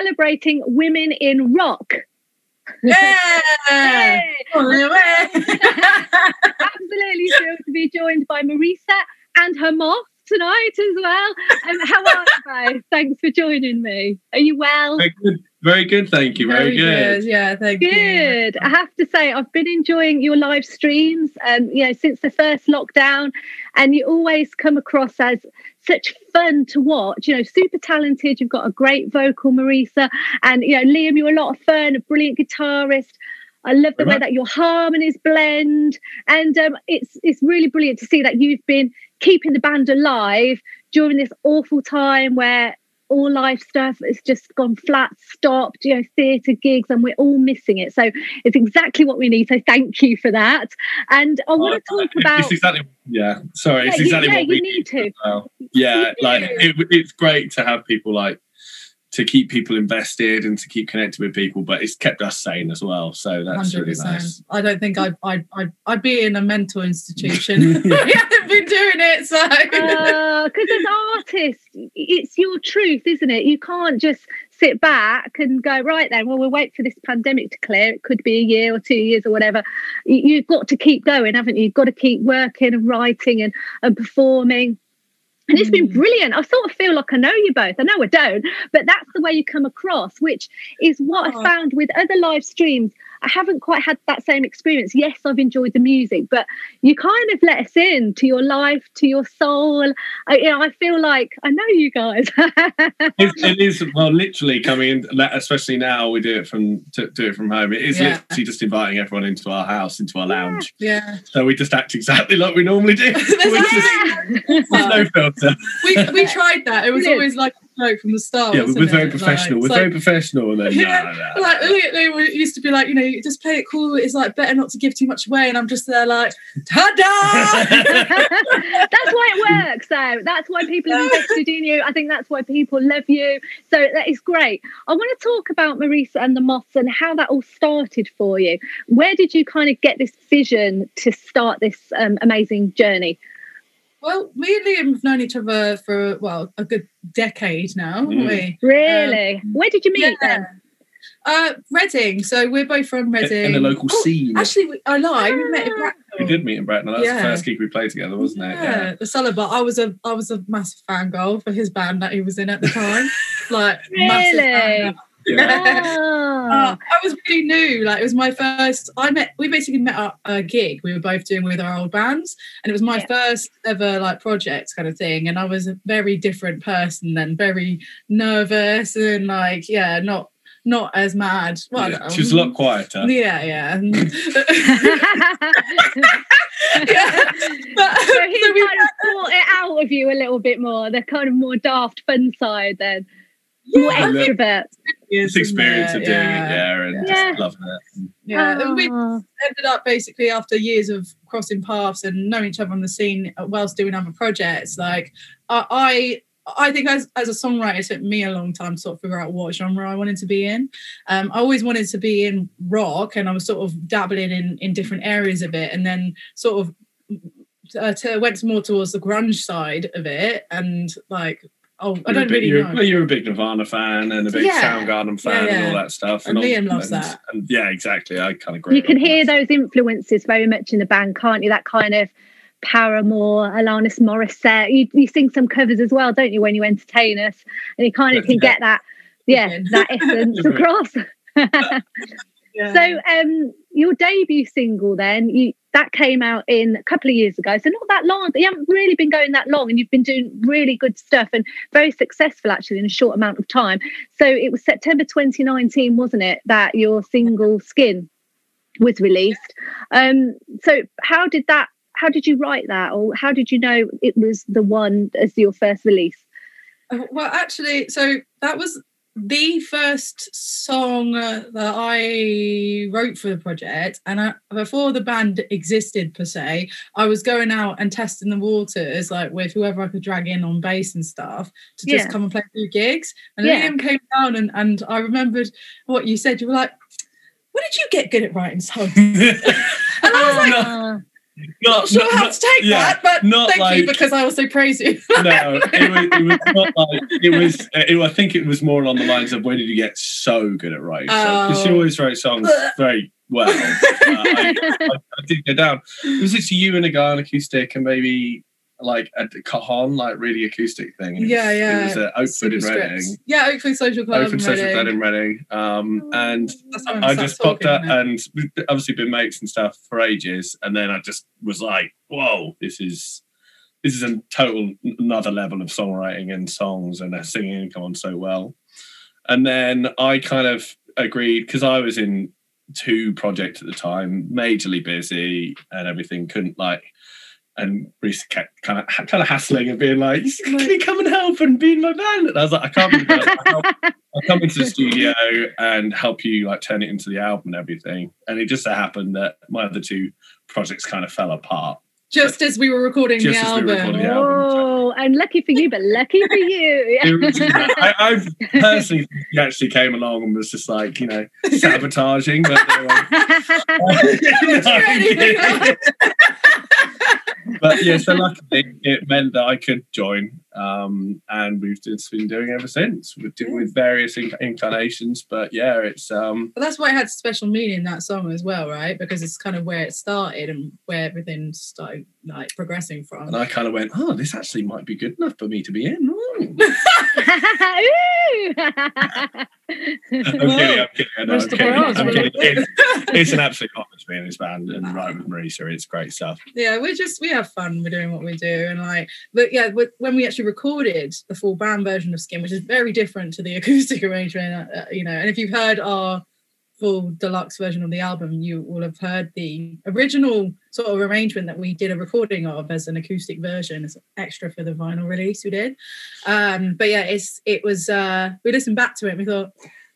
celebrating women in rock. Yeah. Absolutely thrilled to be joined by Marisa and her moth tonight as well. Um, how are you both? Thanks for joining me. Are you well? Very good, very good thank you. Very, good. Yeah, thank you. Good. I have to say, I've been enjoying your live streams, um, you know, since the first lockdown, and you always come across as such fun to watch. You know, super talented. You've got a great vocal, Marisa, and you know, Liam, you're a lot of fun, a brilliant guitarist. I love the way that your harmonies blend, and um, it's it's really brilliant to see that you've been keeping the band alive during this awful time where all live stuff has just gone flat, stopped, you know, theatre gigs, and we're all missing it. So it's exactly what we need. So thank you for that. And I oh, want to talk about. It's exactly, yeah, sorry, Yeah, it's you- exactly yeah, what we you need to. well. Yeah, like it, it's great to have people like to keep people invested and to keep connected with people, but it's kept us sane as well. So that's Hundred really nice. I don't think I'd, I'd I'd I'd be in a mental institution. if we haven't been doing it, so ah, because as artists, it's your truth, isn't it? You can't just sit back and go right then. Well, we'll wait for this pandemic to clear. It could be a year or two years or whatever. You- You've got to keep going, haven't you? You've got to keep working and writing and, and performing. And it's been Mm. brilliant. I sort of feel like I know you both. I know I don't, but that's the way you come across, which is what Oh. I found with other live streams. I haven't quite had that same experience. Yes, I've enjoyed the music, but you kind of let us in to your life, to your soul. I, you know, I feel like I know you guys. It, it is well, literally coming in, especially now we do it from to, do it from home. It is Yeah. literally just inviting everyone into our house, into our lounge. yeah. So we just act exactly like we normally do. There's We're just- there's no filter. we we tried that. It was always like a joke from the start. Yeah, we're very it? professional. Like, we're it's very professional. And then, Yeah, nah, nah, like they, they used to be like, you know, just play it cool. It's like better not to give too much away. And I'm just there like, ta-da! that's why it works though that's why people are invested in you i think that's why people love you so that is great i want to talk about marisa and the moths and how that all started for you where did you kind of get this vision to start this um, amazing journey well, me and Liam have known each other for well a good decade now, haven't Mm. we? really where did you meet Yeah. them Uh, Reading. So we're both from Reading. in the local Oh, scene. Actually, we, I lie. We met in. Bracknell. we did meet in Bracknell. That's Yeah. the first gig we played together, wasn't it? Yeah, the Cellar Bar. I was a I was a massive fangirl for his band that he was in at the time. like massive Really? fangirl. Yeah. Ah. Uh, I was really new. Like it was my first. I met. We basically met at a gig we were both doing with our old bands, and it was my Yeah. first ever like project kind of thing. And I was a very different person then, very nervous and like yeah, not not as mad. Well, Yeah. don't. She was a lot quieter. Yeah, yeah. yeah. But, so he so we- kind of brought it out of you a little bit more the kind of more daft fun side then more Yeah. extrovert This experience of doing yeah. it, yeah, and Yeah. just loving it. Yeah, and we ended up basically after years of crossing paths and knowing each other on the scene whilst doing other projects. Like I, I, I think as as a songwriter, it took me a long time to sort of figure out what genre I wanted to be in. Um, I always wanted to be in rock, and I was sort of dabbling in in different areas of it, and then sort of uh, to, went more towards the grunge side of it, and like. Oh, I You're a don't big- really you're, know. well, you're a big Nirvana fan and a big Yeah. Soundgarden fan Yeah, and all that stuff. And all- Liam loves and- that. And yeah, exactly. I kind of agree. you can hear those influences very much in the band can't you that kind of Paramore, Alanis Morissette. You, you sing some covers as well, don't you, when you entertain us? And you kind of can Yeah. get that, yeah, that essence across. Yeah. So, um, your debut single then, you that came out in a couple of years ago, so not that long. You haven't really been going that long, and you've been doing really good stuff and very successful actually in a short amount of time. So it was September 2019, wasn't it, that your single "Skin" was released? Um, so how did that? How did you write that, or how did you know it was the one as your first release? Uh, Well, actually, so that was the first song uh, that I wrote for the project. And I, before the band existed per se, I was going out and testing the waters, like with whoever I could drag in on bass and stuff to just Yeah. come and play a few gigs. And Yeah. Liam came down and, and I remembered what you said. You were like, when did you get good at writing songs? And I was like, Ah, not sure not- how to take yeah, that, but not thank you because I also praise you. no, it was, it was not like it was. It, I think it was more along the lines of where did you get so good at writing? Because she Oh. always wrote songs very well. Uh, I, I, I did go down. It was it you and a guy on acoustic and maybe like a cajon, like really acoustic thing? It was- Yeah, yeah. It was at Oakford in Reading. Yeah, Oakford Social Club. Oakford Social. Club in Reading. Um, and I just popped up and we've obviously been mates and stuff for ages. And then I just was like, whoa, this is this is a total another level of songwriting and songs and uh, singing come on so well. And then I kind of agreed because I was in two projects at the time, majorly busy and everything, couldn't like and Reese kept kind of kind of hassling and being like, "Can you come and help and be in my band?" And I was like, "I can't be I'll come into the studio and help you like turn it into the album and everything." And it just so happened that my other two projects kind of fell apart. Just as we were recording Just the as we were album. recording the album. Oh, and lucky for you, but lucky for you. I, I've personally he actually came along and was just like, you know, sabotaging. But, they were- but yeah, so luckily it meant that I could join, um, and we've just been doing ever since with, with various inc- inclinations. But yeah, it's um, But that's why it had special meaning that song as well, right? Because it's kind of where it started and where everything started like progressing from. and I kind of went, oh, this actually might be good enough for me to be in. Ooh. Ooh. I'm kidding, I'm kidding, I'm kidding, I'm kidding. It's, it's an absolute honor to be in this band and write with Marisa. It's great stuff. yeah, we're just we have fun. We're doing what we do, and like, but yeah, when we actually recorded the full band version of Skin, which is very different to the acoustic arrangement, uh, you know, and if you've heard our full deluxe version of the album, you will have heard the original sort of arrangement that we did a recording of as an acoustic version, as extra for the vinyl release we did. Um, but yeah, it's it was uh, we listened back to it and we thought.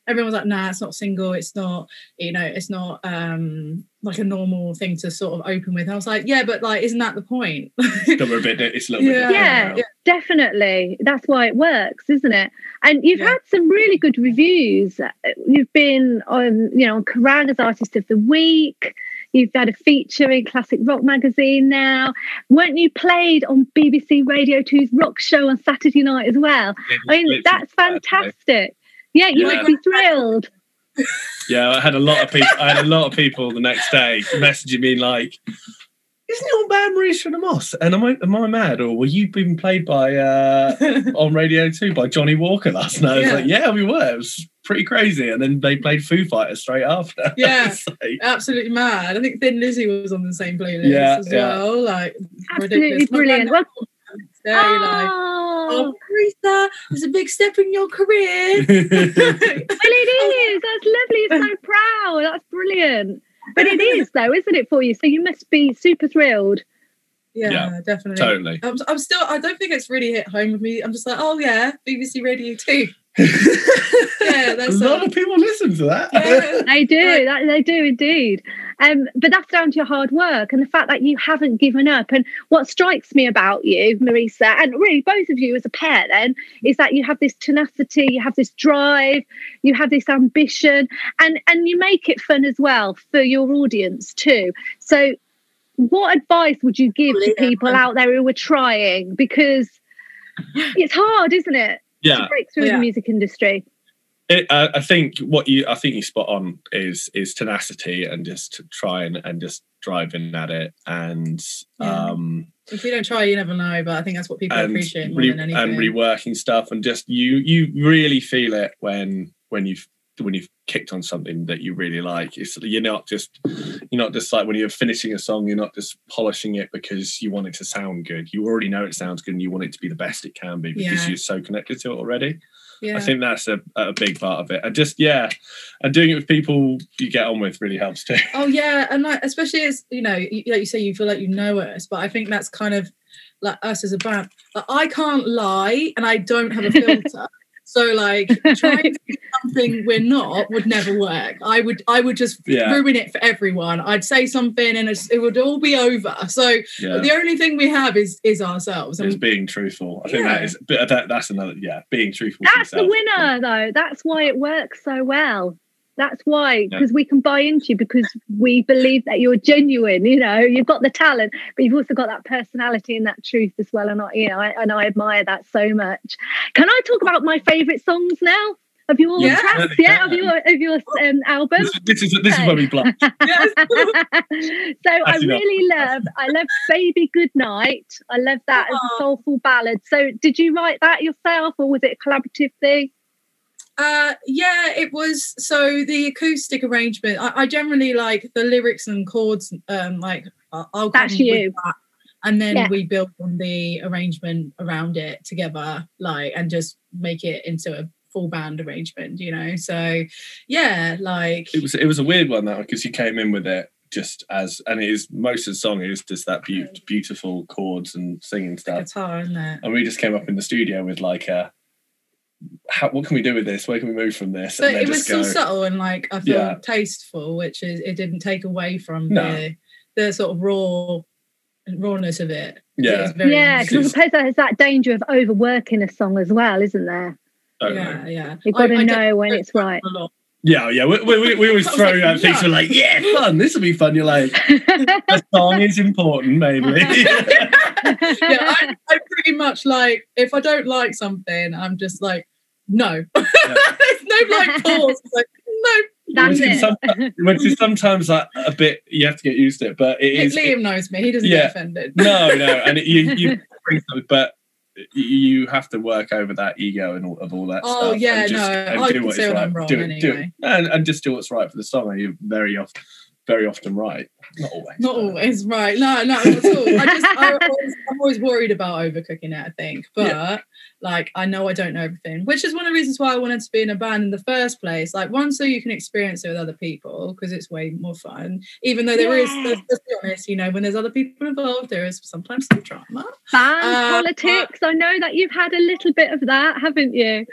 Everyone was like, "Nah, it's not single. It's not, you know, it's not um like a normal thing to sort of open with." I was like, "Yeah, but like, isn't that the point?" But we're a bit, it's a little bit. Yeah. different yeah, definitely. That's why it works, isn't it? And you've Yeah. had some really good reviews. You've been on, you know, on Kerrang as Artist of the Week. You've had a feature in Classic Rock magazine now. Weren't you played on BBC Radio 2's Rock Show on Saturday night as well? I mean, that's fantastic. Yeah, you Yeah. must be thrilled. Yeah, I had a lot of people. I had a lot of people the next day messaging me like, "Isn't your band Maurice from the Moss?" And am I am I mad or were you being played by uh, on Radio Two by Johnnie Walker last night? I was Yeah. like, "Yeah, we were." It was pretty crazy. And then they played Foo Fighters straight after. Yeah. Like- Absolutely mad. I think Thin Lizzy was on the same playlist Yeah, as yeah. well. Like Absolutely ridiculous. My brilliant. Granddad Well, Day, like, oh, oh, Marisa, it's a big step in your career. well, it oh. is. That's lovely. You're so proud. That's brilliant. But it is, though, isn't it, for you? So you must be super thrilled. yeah, Yeah, definitely. totally. I'm, I'm still. I don't think it's really hit home with me. I'm just like, oh yeah, BBC Radio Two. Yeah, a lot of people listen to that. yeah. They do. Right. That, they do indeed. Um, but that's down to your hard work and the fact that you haven't given up. And what strikes me about you, Marisa, and really both of you as a pair, then, is that you have this tenacity, you have this drive, you have this ambition, and and you make it fun as well for your audience too. So, what advice would you give to people out there who are trying? Because it's hard, isn't it, Yeah. to break through Yeah. the music industry? It, uh, I think what you I think you spot on is is tenacity and just trying and just driving at it and Yeah. um If you don't try, you never know. But I think that's what people and appreciate more re- than anything. and reworking stuff and just you you really feel it when when you've when you've kicked on something that you really like it's you're not just you're not just like when you're finishing a song you're not just polishing it because you want it to sound good you already know it sounds good and you want it to be the best it can be because Yeah. you're so connected to it already yeah. I think that's a, a big part of it. And just yeah, and doing it with people you get on with really helps too. Oh yeah, and like especially as you know, you, like you say, you feel like you know us, but I think that's kind of like us as a band. Like, I can't lie, and I don't have a filter. So like trying to be something we're not would never work. I would I would just Yeah. ruin it for everyone. I'd say something and it would all be over. So Yeah. the only thing we have is is ourselves. Is And being truthful. I think that Yeah. is but that, that's another yeah, being truthful to That's the winner, though. That's why it works so well. That's why, because yeah. we can buy into you because we believe that you're genuine. You know, you've got the talent, but you've also got that personality and that truth as well. And I, you know, I, and I admire that so much. Can I talk about my favourite songs now? of your yeah. tracks, yeah, of your of your um, album. This, this is this is where we blush. so I really love I love Baby Goodnight. I love that Aww. as a soulful ballad. So did you write that yourself or was it a collaborative thing? Uh, yeah, it was. So the acoustic arrangement, I, I generally like the lyrics and chords. Um, like I'll come that's you. That, and then yeah. we build on the arrangement around it together, like and just make it into a full band arrangement. You know, so yeah, like it was. It was a weird one that because you came in with it just as and it is most of the song is just that be- beautiful chords and singing stuff. Guitar, isn't it? And we just came up in the studio with like a how, what can we do with this? Where can we move from this? But it was so subtle and like I feel yeah. tasteful, which is it didn't take away from no. the the sort of raw rawness of it. Yeah, it yeah, because I suppose there's that danger of overworking a song as well, isn't there? Yeah, yeah. You've got to know when it's right. Yeah, yeah. We, we, we always throw out things. We're like, yeah, fun. This will be fun. You're like, the song is important, maybe. yeah, I, I pretty much like if I don't like something, I'm just like, no. Yeah. There's no like pause. Like, no. That's which, it. Is sometimes, which is sometimes like a bit you have to get used to it, but it is. Liam it, knows me. He doesn't yeah, get offended. no, no, and it, you you bring something, but you have to work over that ego and all of all that oh, stuff. Oh yeah, just, no, I can say right. I'm wrong do it, anyway. Do it, and, and just do what's right for the song. And you're very often, very often right. Not always. Not always right. No, no, not at all. I just, I always, I'm always worried about overcooking it. I think, but yeah. Like, I know I don't know everything, which is one of the reasons why I wanted to be in a band in the first place. Like, one, so you can experience it with other people because it's way more fun. Even though there yeah. is, let's, let's, be honest, you know, when there's other people involved, there is sometimes some drama. Band uh, politics. But, I know that you've had a little bit of that, haven't you?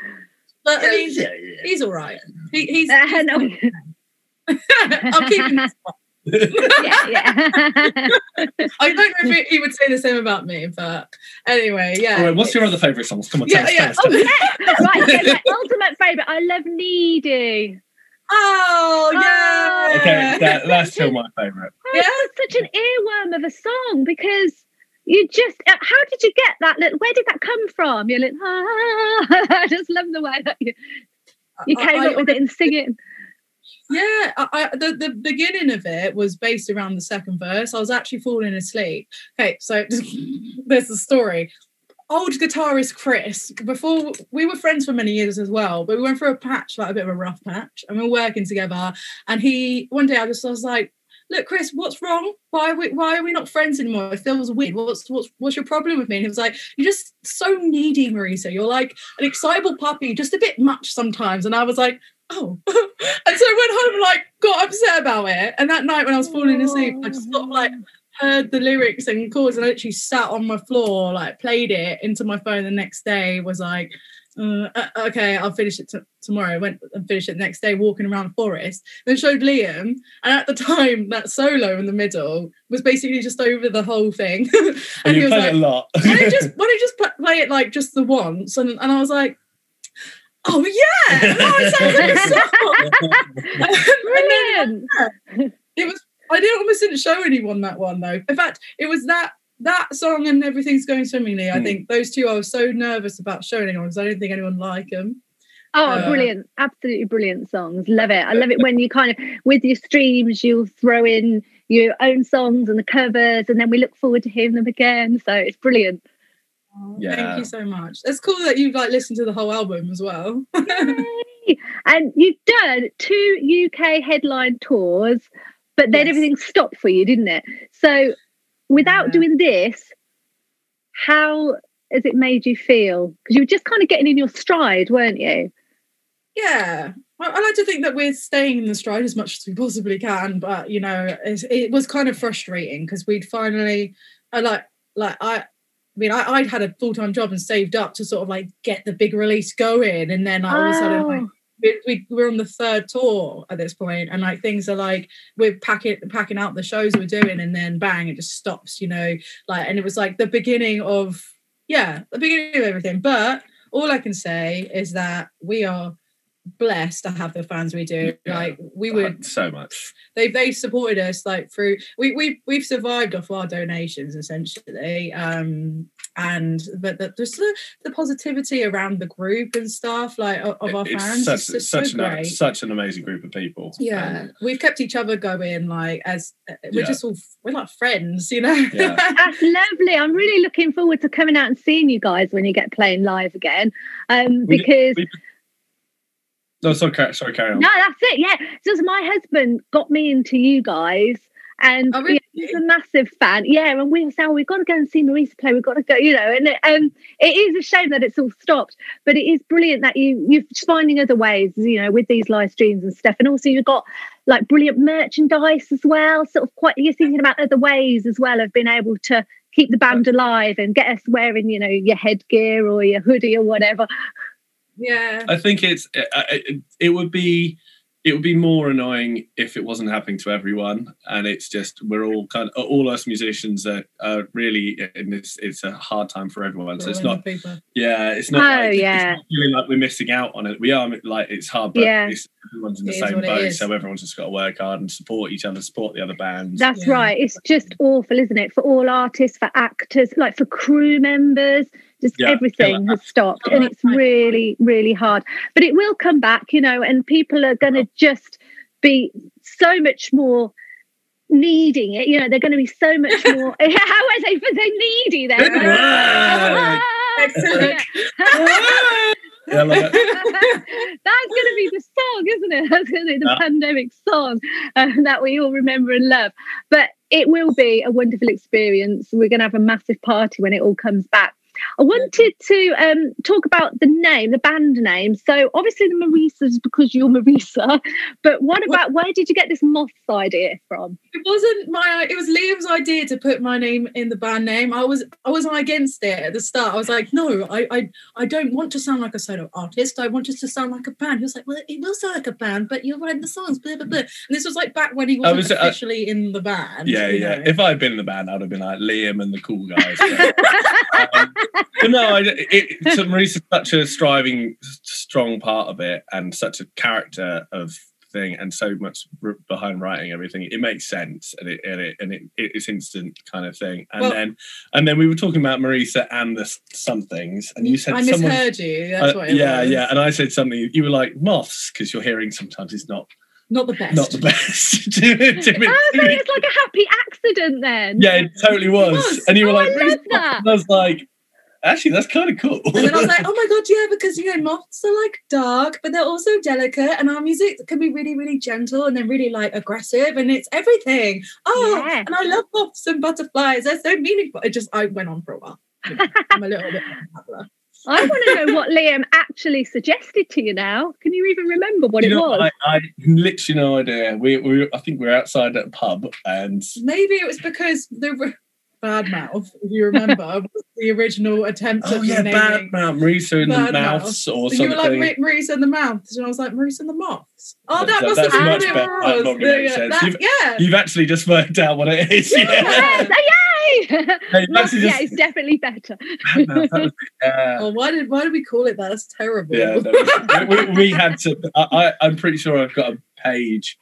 But I mean, he's, he's all right. He, he's, uh, he's no. I'll keep him yeah, yeah. I don't know if he would say the same about me, but anyway, yeah. All right, what's your other favourite songs? Come on, yeah, tell yeah. Us, tell oh, yeah. right, okay, my ultimate favourite. I love Needy. Oh, yeah. Okay, that, that's still my favourite. Yeah, it's such an earworm of a song because you just uh, how did you get that little where did that come from you're like ah. i just love the way that you you came I, up I, with it and singing yeah, I, I, the the beginning of it was based around the second verse. I was actually falling asleep. Okay, so there's the story. Old guitarist Chris, before we were friends for many years as well, but we went through a patch, like a bit of a rough patch, and we were working together. And he one day I just I was like, look, Chris, what's wrong? Why are we why are we not friends anymore? It feels weird. What's what's what's your problem with me? And he was like, You're just so needy, Marisa. You're like an excitable puppy, just a bit much sometimes. And I was like, oh. and so I went home and like got upset about it. And that night when I was falling asleep, I just sort of like heard the lyrics and chords and I literally sat on my floor, like played it into my phone the next day, was like, uh, uh okay, I'll finish it t- tomorrow. Went and finished it the next day, walking around the forest. Then showed Liam, and at the time, that solo in the middle was basically just over the whole thing. and, and he was like, a lot. why don't you just why don't you just play it like just the once? And and I was like, oh yeah, oh, it sounds like a song. Brilliant. Then, it was. I didn't almost didn't show anyone that one though. In fact, it was that that song and everything's going swimmingly. I mm. think those two I was so nervous about showing anyone because I don't think anyone like them. Oh, uh, brilliant! Absolutely brilliant songs. Love it. I love it when you kind of with your streams you'll throw in your own songs and the covers, and then we look forward to hearing them again. So it's brilliant. Oh, yeah. Thank you so much. It's cool that you've like listened to the whole album as well. and you've done two UK headline tours, but then yes. everything stopped for you, didn't it? So without yeah. doing this, how has it made you feel? Because you were just kind of getting in your stride, weren't you? Yeah. I, like to think that we're staying in the stride as much as we possibly can, but you know, it was kind of frustrating because we'd finally, I like, like I, I mean, I, would had a full time job and saved up to sort of like get the big release going, and then all of a sudden, like, oh. we, we, are on the third tour at this point, and like things are like we're packing packing out the shows we're doing, and then bang, it just stops, you know, like, and it was like the beginning of yeah, the beginning of everything. But all I can say is that we are blessed to have the fans we do. Yeah. Like we would so much. they've they've supported us like through we we we've survived off our donations essentially um and but the, just the, the positivity around the group and stuff like of, of our It's fans such, is such so an great such an amazing group of people. yeah And, we've kept each other going like as uh, we're Yeah. just all we're like friends you know Yeah. That's lovely. I'm really looking forward to coming out and seeing you guys when you get playing live again. Um, We- because we- no, sorry, car- sorry, carry on. no, that's it. Yeah, just my husband got me into you guys, and Oh, really? yeah, he's a massive fan. Yeah, and we were saying "Oh, we've got to go and see Marisa play. We've got to go, you know. And um, it is a shame that it's all stopped, but it is brilliant that you you're just finding other ways, you know, with these live streams and stuff. And also you've got like brilliant merchandise as well. Sort of quite you're thinking about other ways as well of being able to keep the band alive and get us wearing, you know, your headgear or your hoodie or whatever. Yeah I think it's it, it, it would be it would be more annoying if it wasn't happening to everyone and it's just we're all kind of all us musicians are, are really in this it's a hard time for everyone so it's not yeah it's not Oh, like, it's yeah. not feeling like we're missing out on it we are like it's hard but Yeah. it's, everyone's in the It is same boat so everyone's just got to work hard and support each other support the other bands That's Yeah. right. It's just awful, isn't it? For all artists, for actors, like for crew members, just Yeah, everything has stopped. And it's really, really hard. But it will come back, you know, and people are going to just be so much more needing it. You know, they're going to be so much more. How was I for so needy then? Right. Excellent. yeah, I love it. That's going to be the song, isn't it? That's going to be the Yeah. pandemic song uh, that we all remember and love. But it will be a wonderful experience. We're going to have a massive party when it all comes back. I wanted to um, talk about the name, the band name. So obviously the Marisa is because you're Marisa, but what about where did you get this moth idea from? it wasn't my it was liam's idea to put my name in the band name i was i was against it at the start i was like no i i, I don't want to sound like a solo artist i want it to sound like a band he was like well it will sound like a band but you're writing the songs blah blah blah and this was like back when he wasn't was, uh, in the band Yeah, yeah. know. If I had been in the band, I'd have been like Liam and the cool guys. But, um, but no, I, it, so Marisa's such a striving, strong part of it, and such a character of thing, and so much behind writing everything. It makes sense, and it and it and it, it's instant kind of thing. And Well- then and then we were talking about Marisa and the s- some things, and you said i misheard you that's uh, what it yeah, was. yeah, and I said something. You were like moths because your hearing sometimes is not not the best not the best. Too- too- Oh, so it's like a happy accident then. yeah, it totally was. was. And you were Oh, I like, love that. I was like, actually, that's kind of cool. And then I was like, oh my god, yeah, because you know, moths are like dark, but they're also delicate, and our music can be really, really gentle and then really like aggressive, and it's everything. Oh, Yeah. and I love moths and butterflies. They're so meaningful. It just I went on for a while. I'm a little bit unpopular. I want to know what Liam actually suggested to you now. Can you even remember what you it know, was? I, I literally no idea. We, we, I think we were outside at a pub, and Maybe it was because the re- bad mouth, if you remember, was the original attempt oh at yeah, naming. bad mouth, Marisa and the mouths or something. you were like "Ma- Maurice and the mouths, and I was like Maurice and the moths. Oh, That- that, must that's have much it better. That was. probably makes yeah, sense. that- You've- yeah. You've actually just worked out what it is. Yeah, Yes, yay! Hey, actually yeah, it's definitely better. Bad was- yeah. Oh, why did why did we call it that? That's terrible. Yeah, no, we, we, we had to. I, I, I'm pretty sure I've got a page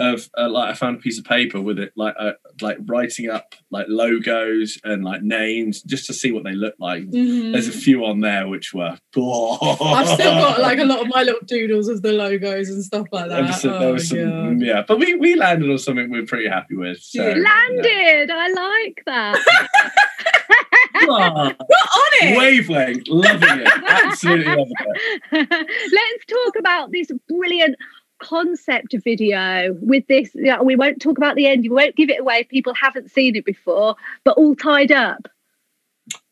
of uh, like I found a piece of paper with it, like uh, like writing up like logos and like names just to see what they look like. Mhm. There's a few on there which were. I've still got like a lot of my little doodles of the logos and stuff like that. was some, there Oh, was some- yeah, but we, we landed on something we are pretty happy with. So, Yeah. Landed. I like that. Got on it. wavelength, loving it, absolutely loving it. Let's talk about this brilliant concept video with this. Yeah, we won't talk about the end. We won't give it away if people haven't seen it before, but all tied up.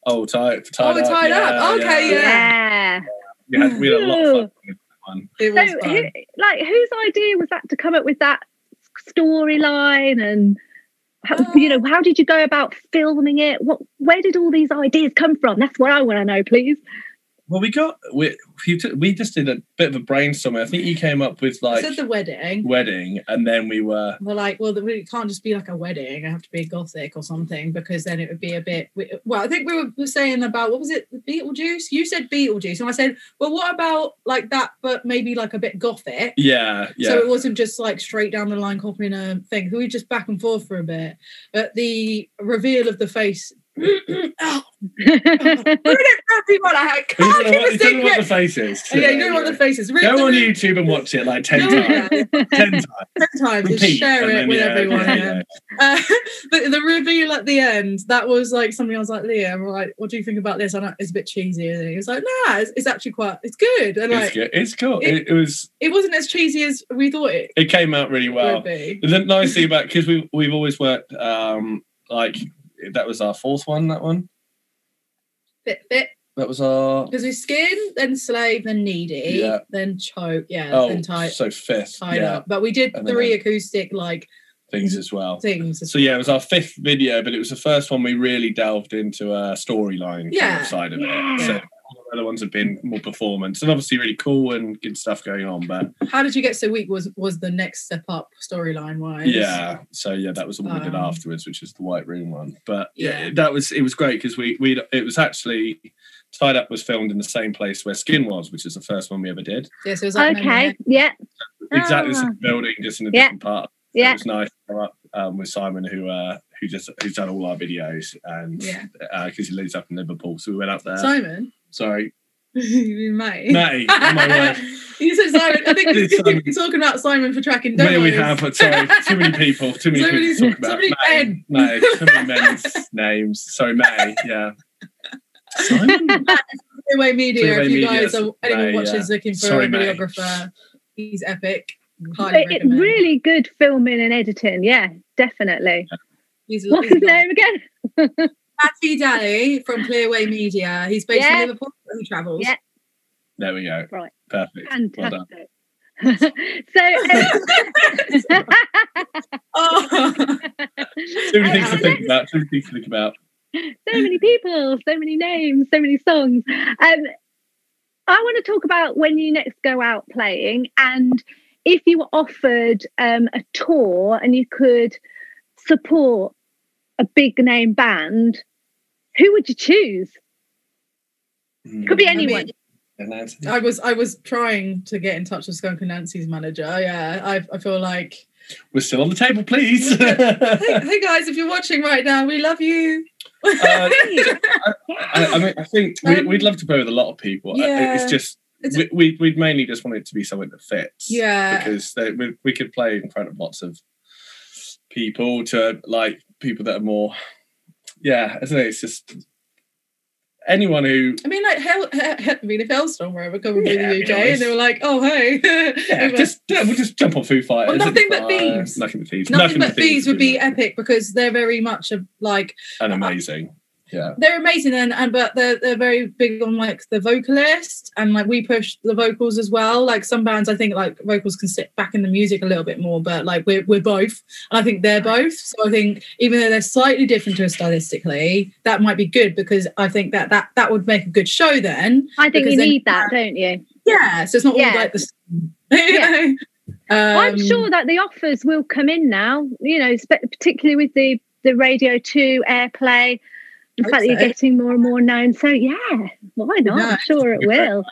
Oh, tied, tied Oh, up. tied up. yeah, Okay, yeah. Yeah. We had, we had a lot of fun with that one. It So, was fun. who, like, whose idea was that to come up with that storyline and? How, you know, how did you go about filming it? What, where did all these ideas come from? That's what I want to know, please. Well, we got we we, just did a bit of a brainstorming. I think you came up with I like said the wedding. wedding, and then we were We're like, well, it can't just be like a wedding. I have to be gothic or something because then it would be a bit. Well, I think we were saying about what was it, Beetlejuice? You said Beetlejuice, and I said, well, what about like that, but maybe like a bit gothic? yeah yeah. So it wasn't just like straight down the line copying a thing. We were just back and forth for a bit. But the reveal of the face. Oh, ruin it for everyone. I can't don't know keep what- a you don't know what the face is. Yeah, you know what the face is. Read Go on YouTube and watch it like ten times. Ten times. ten times. Just share it then, with yeah, everyone. yeah, yeah. yeah. Uh, the, the reveal at the end, that was like something I was like, Leah, I'm like, what do you think about this? I know it's a bit cheesy. And he was like, nah, it's, it's actually quite, it's good. And It's like, good. It's cool. it- It, it was. it wasn't as cheesy as we thought it It came out really well. The nice thing about because we we've always worked um like that was our fourth one. That one. Bit, bit. That was our. Because we skin, then slave, then needy, Yeah. then choke, yeah, Oh, then tied, so fifth. tied yeah, up. But we did then three I- acoustic like things as well. things. So yeah, it was our fifth video, but it was the first one we really delved into a storyline kind Yeah. of side of Yeah. it. So all the other ones have been more performance and obviously really cool and good stuff going on. But How did you get so weak? Was was the next step up storyline wise? yeah, so yeah, that was the one we did Um, afterwards, which is the White Room one. But yeah, Yeah. that was it was great because we we it was actually Tied Up was filmed in the same place where Skin was, which is the first one we ever did. Yeah, so it was like okay. Yeah. Exactly the Ah. same building, just in a Yeah. different part. Yeah, it was nice to come up um, with Simon, who uh, who just who's done all our videos, and Yeah. because he lives up in Liverpool, so we went up there. Simon. Sorry, you may. Matty. oh my word. you said Simon. I think It's Simon. you're talking about Simon for tracking Maybe demos. we have, but sorry, too many people, too many So people many- to talk so about. many May, men. May, too many men's names. Sorry, May. Yeah. Simon. Freeway Media. Freeway if you Media, guys are anyone May, watching yeah. is looking for Sorry, a May. videographer, he's epic. Highly It, it recommend. really good filming and editing. Yeah, definitely. He's What's his name again? Matty Daly from Clearway Media. He's based Yeah. in Liverpool. He travels. Yeah. There we go. Right. Perfect. Well done. So, um, Oh. Too many Uh, things to think about. Too many things to think about. so many people, so many names, so many songs. Um, I want to talk about when you next go out playing and if you were offered um, a tour and you could support a big name band, who would you choose? Could be Mm. anyone. And that's- I was I was trying to get in touch with Skunk Anansie's manager. Yeah, I, I feel like We're still on the table, please. hey, hey guys, if you're watching right now, we love you. Uh, I, I mean, I think we, Um, we'd love to play with a lot of people. Yeah. It's just It's- we, we we'd mainly just want it to be something that fits. Yeah. because they, we we could play in front of lots of people to like people that are more. Yeah, I don't know. It's just anyone who I mean, like, hell, I mean, if Halestorm were ever coming Yeah, the you UK know, and they were like, "Oh, hey," yeah, It was- just yeah, we'll just jump on Foo Fighters. Well, Nothing But. Thieves. Nothing but thieves. nothing but thieves would be epic because they're very much a, like and amazing. Yeah, they're amazing and, and but they're they're very big on like the vocalist and like we push the vocals as well. Like some bands I think like vocals can sit back in the music a little bit more, but like we're we're both. And I think they're both. So I think even though they're slightly different to us stylistically, that might be good because I think that that that would make a good show then. I think you then- need that, don't you? Yeah. So it's not Yeah. all like the same. Yeah. I'm Um, sure that the offers will come in now. You know, particularly with the the Radio Two airplay, the Hope fact that you're getting more and more known. So yeah, why not? Yeah. I'm sure it will.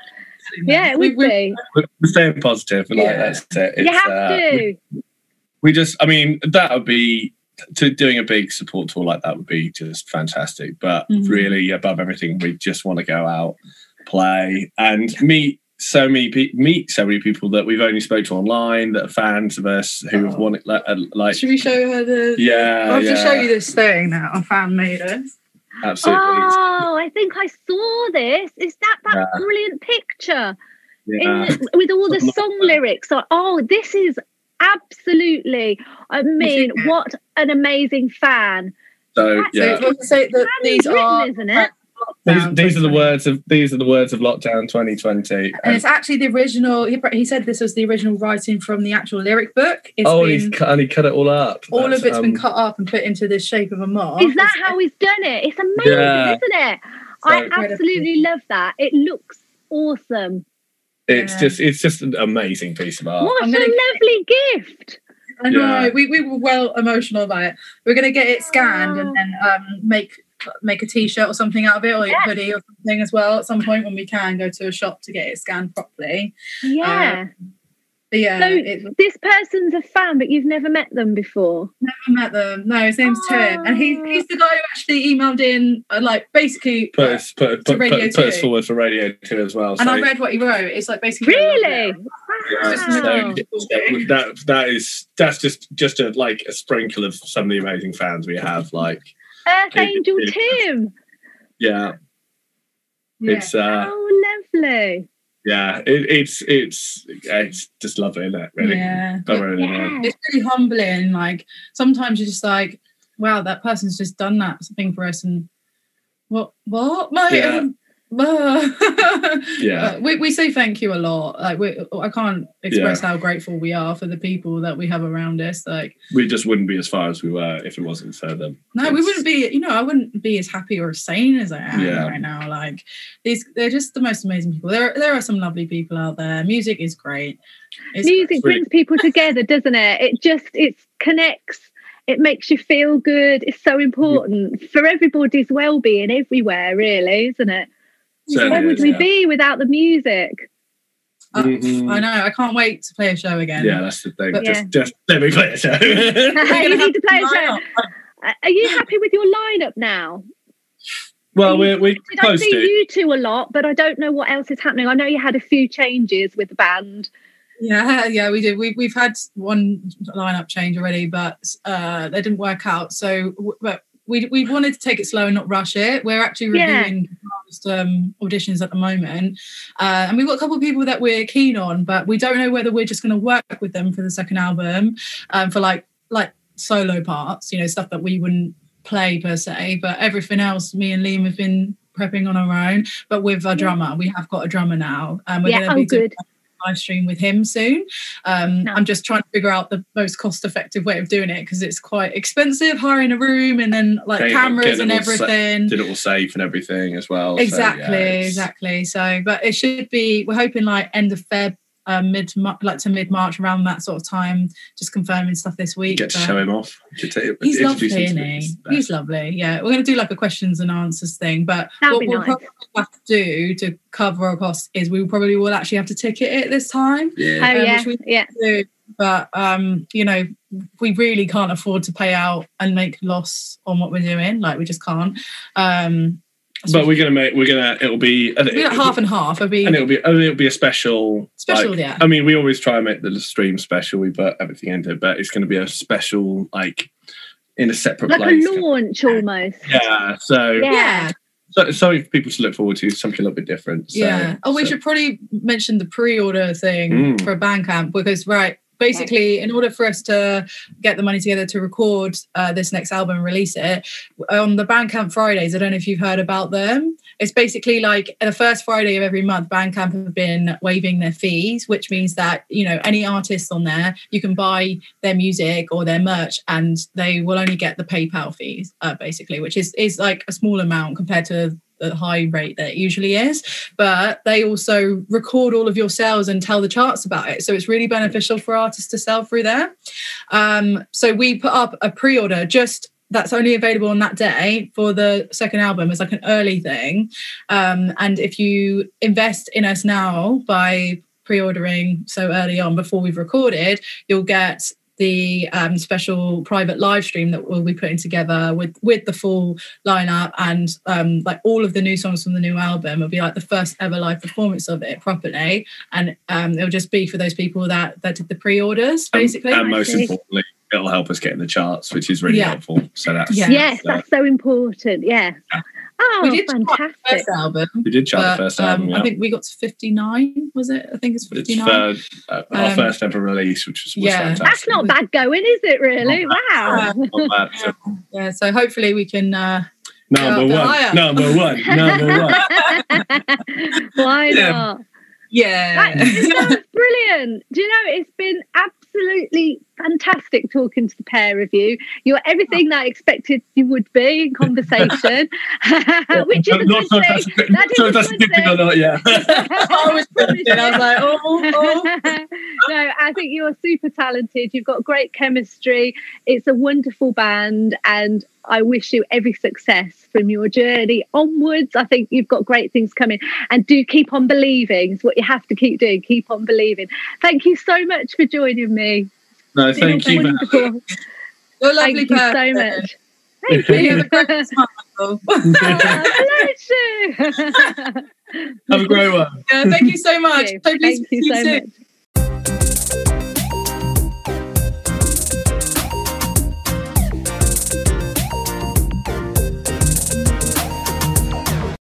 Yeah, it We- would we- be. we're we're staying positive. Like Yeah. that's it. You have uh, to. we just i mean that would be to doing a big support tour like that would be just fantastic but Mhm. really above everything we just want to go out play and meet so many pe- meet so many people that we've only spoke to online that are fans of us who have Oh. wanted like, uh, like Should we show her the? yeah I'll have yeah, to show you this thing that a fan made us. Absolutely Oh, I think I saw this. Is that that Yeah. brilliant picture yeah. in with all the song lyrics? Oh, oh, this is absolutely. I mean, what an amazing fan! so yeah So, let's that these Handwritten, are isn't it? These, these are the words of these are the words of lockdown 2020 And it's actually the original. He, he said this was the original writing from the actual lyric book. It's oh been, he's cut and he cut it all up all That's, of it's been um, cut up and put into the shape of a mark. Is that It's- how he's done it? It's amazing, Yeah. isn't it? I absolutely love that. It looks awesome. It's Yeah. just it's just an amazing piece of art. What I'm a gonna- lovely gift. I know. Yeah. We, we were well emotional about it. We're gonna get it scanned and then um, make make a t-shirt or something out of it or a Yeah. hoodie or something as well at some point when we can go to a shop to get it scanned properly. Yeah. But yeah, So- it's this person's a fan, but you've never met them before. never met them. No, his name's Tim, and he's he's the guy who actually emailed in, uh, like basically. Put us put, put, Radio put, put us forward for Radio Two as well. and so- I read what he wrote. It's like basically Really? Yeah, Just so Wow. that that is that's just just a like a sprinkle of some of the amazing fans we have. Like Earth Angel Tim. yeah, Yeah. it's uh Oh, lovely. yeah it, it's it's it's just lovely, isn't it? Really. Yeah. Really. Yeah. it's really humbling. Like sometimes you're just like, wow, that person's just done that thing for us, and what, what, mate? Yeah. Um, Yeah. we, we say thank you a lot. Like we, I can't express how grateful we are for the people that we have around us. Like, We just wouldn't be as far as we were if it wasn't for them. no, we wouldn't be. You know, I wouldn't be as happy or as sane as I am Yeah. right now. Like these, they're just the most amazing people. There, there are some lovely people out there. Music is great. It's Music really- brings people together, doesn't it? It just it connects. It makes you feel good. It's so important for everybody's well-being everywhere, really, isn't it? Certainly Where would is, we yeah. be without the music? Uh, Mhm. I know. I can't wait to play a show again. Yeah, that's the thing. But- just Yeah. just let me play it. show. We're you need to play a show. Uh, Are you happy with your lineup now? well, we're we Did I close see to. you two a lot, but I don't know what else is happening. I know you had a few changes with the band. Yeah, yeah, we did. We, we've had one lineup change already, but uh, they didn't work out. So, but we we wanted to take it slow and not rush it. We're actually reviewing past, um, auditions at the moment, uh, and we've got a couple of people that we're keen on, but we don't know whether we're just going to work with them for the second album, um, for like like solo parts, you know, stuff that we wouldn't play per se. But everything else, me and Liam have been prepping on our own. But with our drummer, we have got a drummer now, and we're yeah, going to be doing good. Live stream with him soon. Um, No. I'm just trying to figure out the most cost effective way of doing it because it's quite expensive hiring a room and then like Getting- cameras and it all set- everything. Did it all safe and everything as well. so, exactly, yeah, exactly. So, but it should be. We're hoping like end of Feb. Um, mid like to mid March around that sort of time, just confirming stuff this week. Get to show him off. He's lovely, isn't he? He's lovely. Yeah, we're going to do like a questions and answers thing, but That'd what we'll nice. probably have to do to cover our costs is we probably will actually have to ticket it this time. Oh Yeah. Um, yeah, which we- yeah. do, but um, you know, we really can't afford to pay out and make loss on what we're doing. Like we just can't. Um, so But we're gonna make. We're gonna. It'll be. it'll be like half and half. It'll be and it'll be and it'll be a special Special, like- yeah. i mean we always try and make the stream special we put everything into it but it's going to be a special like in a separate Like place a launch almost. yeah so Yeah. yeah, so something for people to look forward to something a little bit different so, yeah. Oh, we so- should probably mention the pre-order thing Mm. for Bandcamp because right. Basically, in order for us to get the money together to record uh, this next album and release it, on the Bandcamp Fridays, I don't know if you've heard about them. It's basically like the first Friday of every month, Bandcamp have been waiving their fees, which means that you know any artists on there, you can buy their music or their merch, and they will only get the PayPal fees, uh, basically, which is is like a small amount compared to the high rate that it usually is. But they also record all of your sales and tell the charts about it, so it's really beneficial for artists to sell through there. Um, so we put up a pre-order just that's only available on that day for the second album as like an early thing. Um, and if you invest in us now by pre-ordering so early on before we've recorded, you'll get the um, special private live stream that we'll be putting together with with the full lineup and um, like all of the new songs from the new album. It'll be like the first ever live performance of it properly, and um, it'll just be for those people that that did the pre-orders basically. and most importantly it'll help us get in the charts which is really Yeah. helpful so that's Yeah. Yes, uh, that's so important. Yeah. Oh, we did chart the fantastic. first album. we did chart but, the first um, album yeah. I think we got to 59, was it? I think it's it's 59. uh, our Um, first ever release which was, was yeah. fantastic That's not bad going, is it? Really? Not Wow. Not bad. So, Yeah, so hopefully we can. Uh, number Yeah, one higher. number one number one Why Yeah. not? yeah. That, it brilliant. Do you know it's been absolutely fantastic talking to the pair of you. You're everything that I expected you would be in conversation, which is a not good thing. that's a good, not sure if is a that's a good good thing or not. Yeah. I was thinking, I was like, oh, oh. oh. no, I think you're super talented. You've got great chemistry. It's a wonderful band, and I wish you every success from your journey onwards. I think you've got great things coming, and do keep on believing. It's what you have to keep doing. Keep on believing. Thank you so much for joining me. No, It's thank you. man. wonderful. You're a lovely Thank you so much. Thank You you. have a great smile. Oh, hello, Sue. Have a great one. Yeah, thank you so much. Thank Hopefully you see you so soon. much.